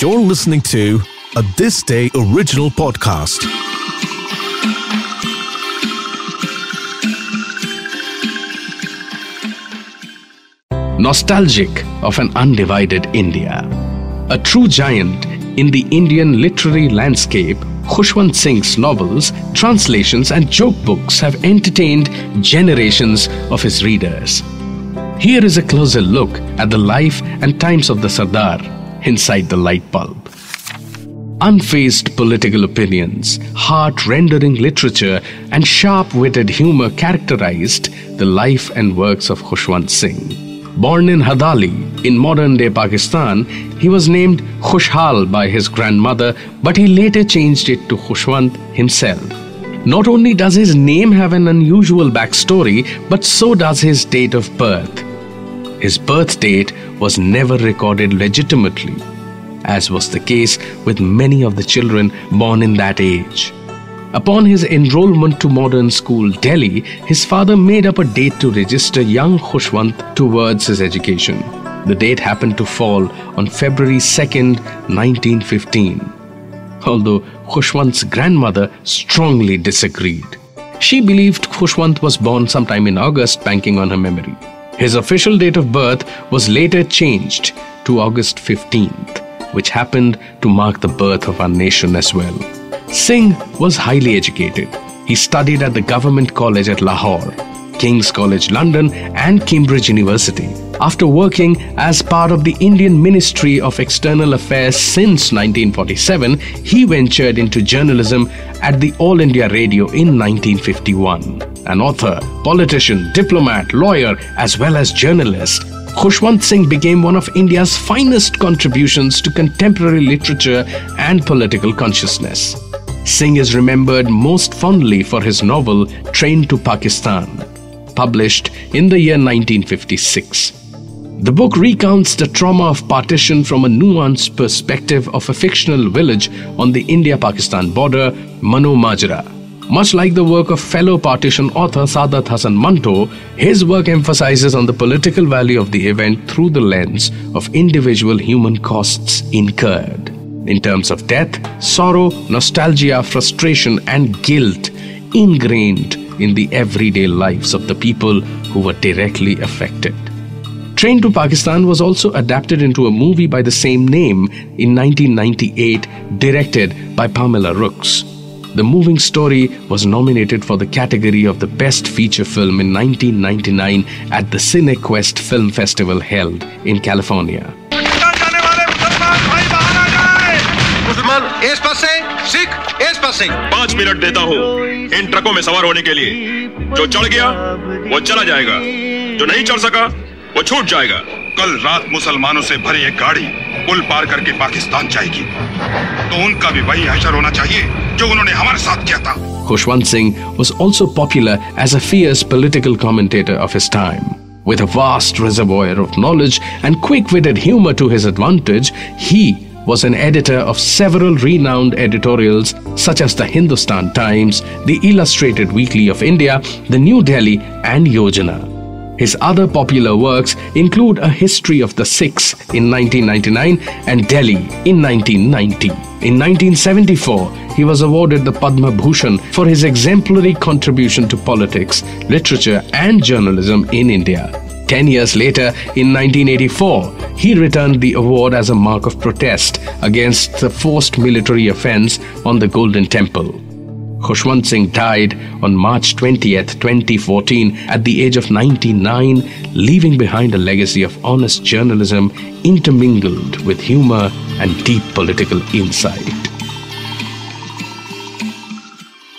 You're listening to a This Day original podcast. Nostalgic of an undivided India. A true giant in the Indian literary landscape, Khushwant Singh's novels, translations, and joke books have entertained generations of his readers. Here is a closer look at the life and times of the Sardar inside the light bulb. Unfazed political opinions, heart rendering literature, and sharp witted humor characterized the life and works of Khushwant Singh. Born in Hadali, in modern day Pakistan, he was named Khushhal by his grandmother, but he later changed it to Khushwant himself. Not only does his name have an unusual backstory, but so does his date of birth. His birth date was never recorded legitimately, as was the case with many of the children born in that age. Upon his enrollment to modern school Delhi, his father made up a date to register young Khushwant towards his education. The date happened to fall on February 2nd, 1915. Although Khushwant's grandmother strongly disagreed. She believed Khushwant was born sometime in August, banking on her memory. His official date of birth was later changed to August 15th, which happened to mark the birth of our nation as well. Singh was highly educated. He studied at the Government College at Lahore, King's College London, and Cambridge University. After working as part of the Indian Ministry of External Affairs since 1947, he ventured into journalism at the All India Radio in 1951. An author, politician, diplomat, lawyer, as well as journalist, Khushwant Singh became one of India's finest contributions to contemporary literature and political consciousness. Singh is remembered most fondly for his novel Train to Pakistan, published in the year 1956. The book recounts the trauma of partition from a nuanced perspective of a fictional village on the India Pakistan border, Mano Majra. Much like the work of fellow partition author Saadat Hasan Manto, his work emphasizes on the political value of the event through the lens of individual human costs incurred in terms of death, sorrow, nostalgia, frustration, and guilt ingrained in the everyday lives of the people who were directly affected. Train to Pakistan was also adapted into a movie by the same name in 1998, directed by Pamela Rooks. The moving story was nominated for the category of the Best Feature Film in 1999 at the CineQuest Film Festival held in California. इस पास से सिख इस पास से। पाँच minute देता हूँ इन ट्रकों में सवार होने के लिए। जो चढ़ गया वो चला जाएगा। जो नहीं चढ़ सका वो छूट जाएगा। कल रात मुसलमानों से भरी एक गाड़ी पुल पार करके पाकिस्तान जाएगी। तो उनका भी वही हशर होना चाहिए। जो उन्होंने हमारे साथ किया था Khushwant Singh was also popular as a fierce political commentator of his time. With a vast reservoir of knowledge and quick-witted humor to his advantage, he was an editor of several renowned editorials such as the Hindustan Times, the Illustrated Weekly of India, the New Delhi, and Yojana. His other popular works include A History of the Sikhs in 1999 and Delhi in 1990. In 1974, he was awarded the Padma Bhushan for his exemplary contribution to politics, literature, and journalism in India. Ten years later, in 1984, he returned the award as a mark of protest against the forced military offense on the Golden Temple. Khushwant Singh died on March 20, 2014, at the age of 99, leaving behind a legacy of honest journalism intermingled with humor and deep political insight.